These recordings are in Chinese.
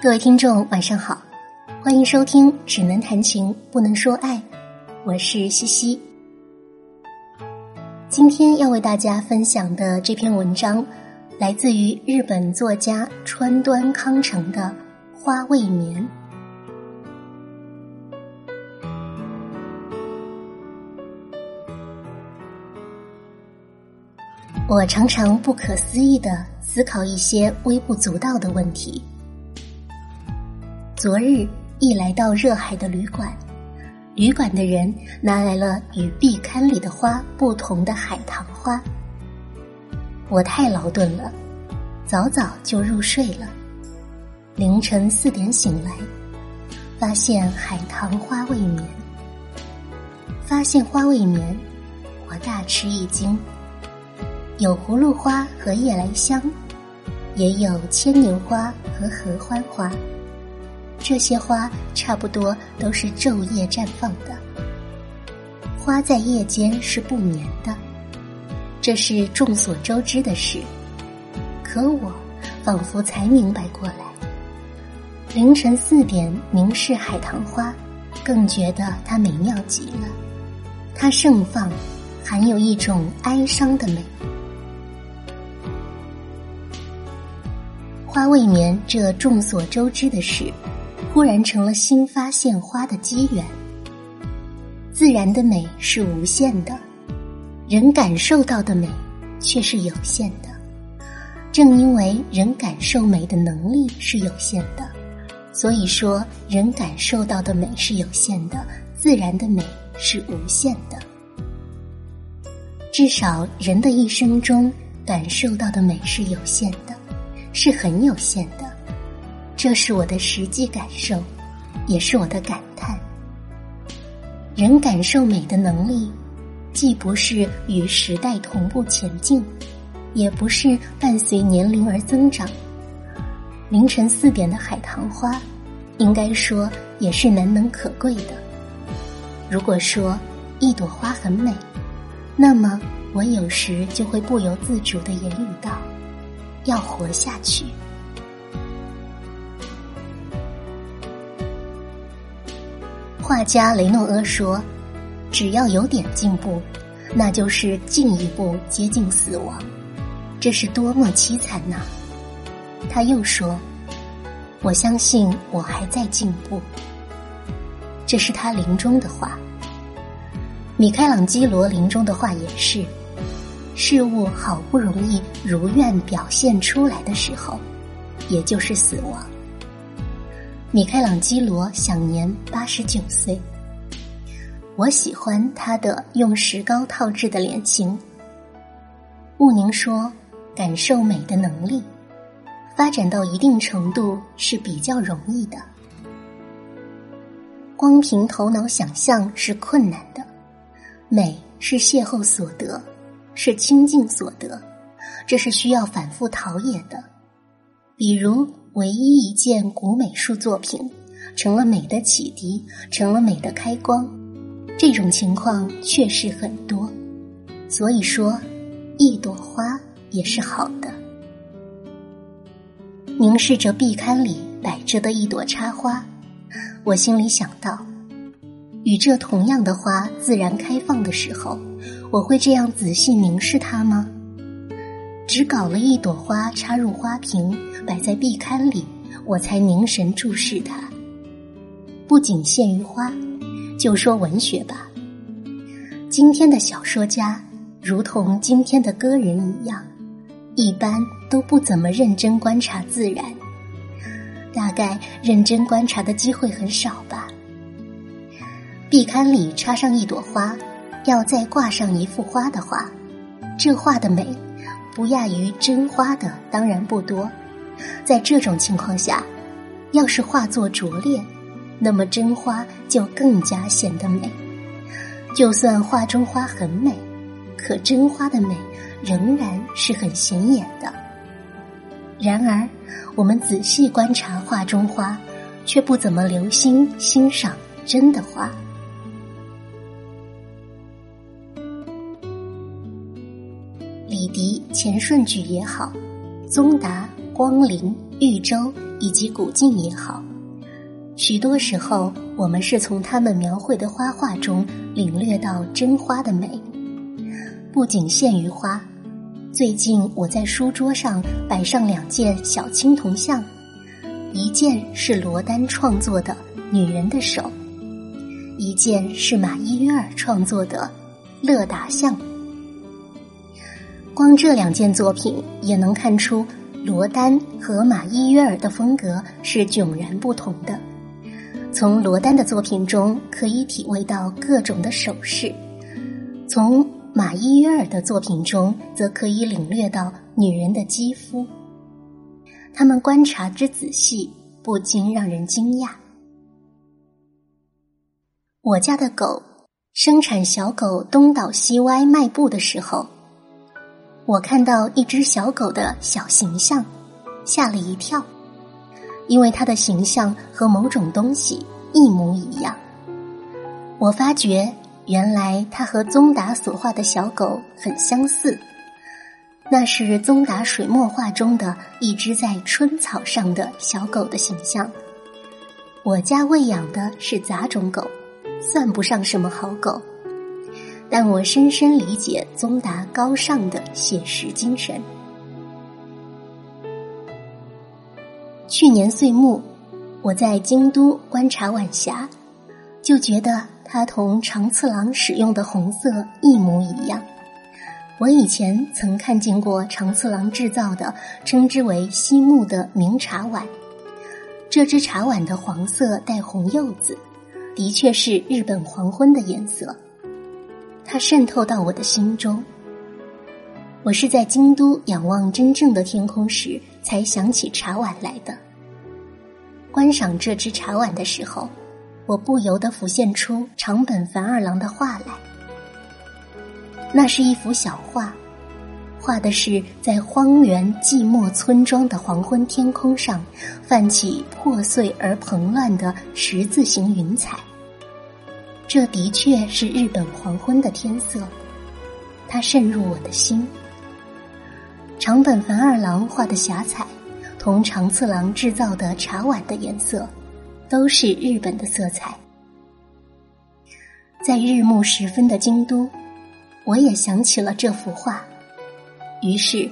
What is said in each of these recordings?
各位听众，晚上好，欢迎收听《只能谈情不能说爱》，我是西西。今天要为大家分享的这篇文章，来自于日本作家川端康成的《花未眠》。我常常不可思议的思考一些微不足道的问题。昨日一来到热海的旅馆，旅馆的人拿来了与壁龛里的花不同的海棠花。我太劳顿了，早早就入睡了。凌晨四点醒来，发现海棠花未眠。发现花未眠，我大吃一惊。有葫芦花和夜来香，也有牵牛花和合欢花。这些花差不多都是昼夜绽放的，花在夜间是不眠的，这是众所周知的事。可我仿佛才明白过来，凌晨四点凝视海棠花，更觉得它美妙极了。它盛放，含有一种哀伤的美。花未眠，这众所周知的事。忽然成了新发现花的机缘。自然的美是无限的，人感受到的美却是有限的。正因为人感受美的能力是有限的，所以说人感受到的美是有限的，自然的美是无限的。至少人的一生中感受到的美是有限的，是很有限的。这是我的实际感受，也是我的感叹。人感受美的能力，既不是与时代同步前进，也不是伴随年龄而增长。凌晨四点的海棠花，应该说也是难能可贵的。如果说一朵花很美，那么我有时就会不由自主的言语道：要活下去。画家雷诺阿说：“只要有点进步，那就是进一步接近死亡，这是多么凄惨呐！”他又说：“我相信我还在进步。”这是他临终的话。米开朗基罗临终的话也是：“事物好不容易如愿表现出来的时候，也就是死亡。”米开朗基罗享年八十九岁。我喜欢他的用石膏套制的脸型。穆宁说，感受美的能力，发展到一定程度是比较容易的。光凭头脑想象是困难的，美是邂逅所得，是亲近所得，这是需要反复陶冶的。比如。唯一一件古美术作品，成了美的启迪，成了美的开光，这种情况确实很多。所以说，一朵花也是好的。凝视着壁龛里摆着的一朵插花，我心里想到，与这同样的花自然开放的时候，我会这样仔细凝视它吗？只搞了一朵花插入花瓶，摆在壁龛里，我才凝神注视它。不仅限于花，就说文学吧。今天的小说家，如同今天的歌人一样，一般都不怎么认真观察自然，大概认真观察的机会很少吧。壁龛里插上一朵花，要再挂上一幅花的话，这画的美。不亚于真花的当然不多，在这种情况下，要是画作拙劣，那么真花就更加显得美。就算画中花很美，可真花的美仍然是很显眼的。然而，我们仔细观察画中花，却不怎么留心欣赏真的花。钱顺举也好，宗达、光临、豫州以及古晋也好，许多时候我们是从他们描绘的花画中领略到真花的美。不仅限于花，最近我在书桌上摆上两件小青铜像，一件是罗丹创作的女人的手，一件是马伊约尔创作的乐达像。光这两件作品也能看出罗丹和马伊约尔的风格是迥然不同的。从罗丹的作品中可以体会到各种的手势，从马伊约尔的作品中则可以领略到女人的肌肤。他们观察之仔细，不禁让人惊讶。我家的狗生产小狗东倒西歪迈步的时候。我看到一只小狗的小形象，吓了一跳，因为它的形象和某种东西一模一样。我发觉，原来它和宗达所画的小狗很相似，那是宗达水墨画中的一只在春草上的小狗的形象。我家喂养的是杂种狗，算不上什么好狗。但我深深理解宗达高尚的写实精神。去年岁末，我在京都观察晚霞，就觉得它同长次郎使用的红色一模一样。我以前曾看见过长次郎制造的称之为西木的明茶碗，这只茶碗的黄色带红柚子，的确是日本黄昏的颜色。它渗透到我的心中。我是在京都仰望真正的天空时，才想起茶碗来的。观赏这只茶碗的时候，我不由得浮现出长本繁二郎的画来。那是一幅小画，画的是在荒原寂寞村庄的黄昏天空上，泛起破碎而蓬乱的十字形云彩。这的确是日本黄昏的天色，它渗入我的心。长本繁二郎画的霞彩，同长次郎制造的茶碗的颜色，都是日本的色彩。在日暮时分的京都，我也想起了这幅画，于是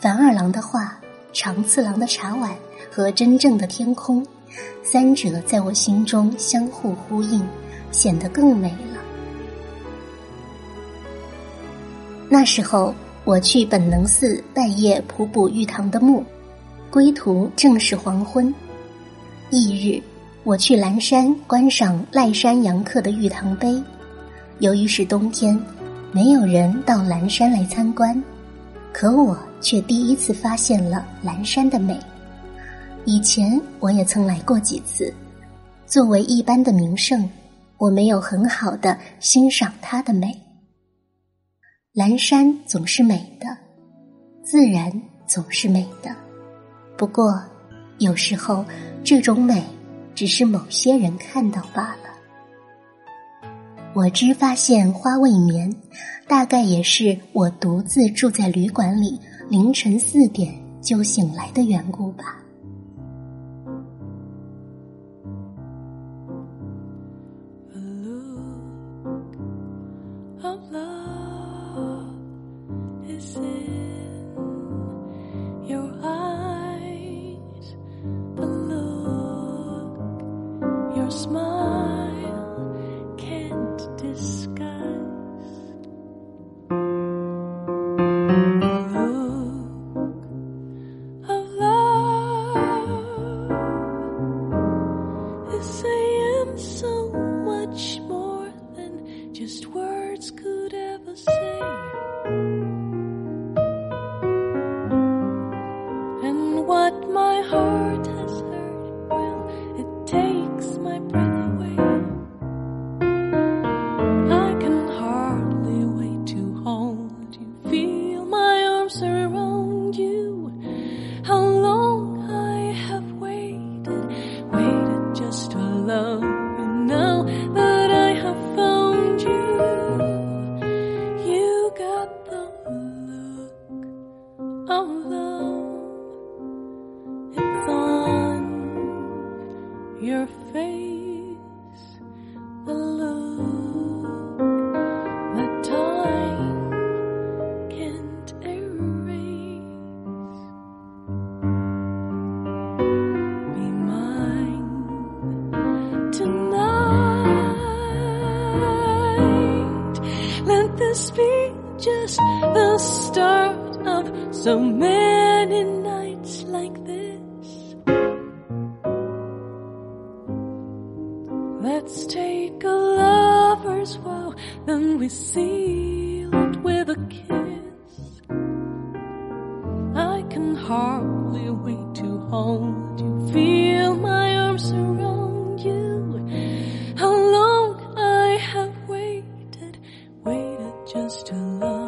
繁二郎的画、长次郎的茶碗和真正的天空，三者在我心中相互呼应。显得更美了。那时候，我去本能寺拜谒普普玉堂的墓，归途正是黄昏。翌日，我去蓝山观赏赖山阳客的玉堂碑。由于是冬天，没有人到蓝山来参观，可我却第一次发现了蓝山的美。以前我也曾来过几次，作为一般的名胜。我没有很好的欣赏它的美。蓝山总是美的，自然总是美的。不过，有时候这种美只是某些人看到罢了。我只发现花未眠，大概也是我独自住在旅馆里，凌晨四点就醒来的缘故吧。So many nights like this. Let's take a lover's vow, then we seal it with a kiss. I can hardly wait to hold you, feel my arms around you. How long I have waited, waited just to love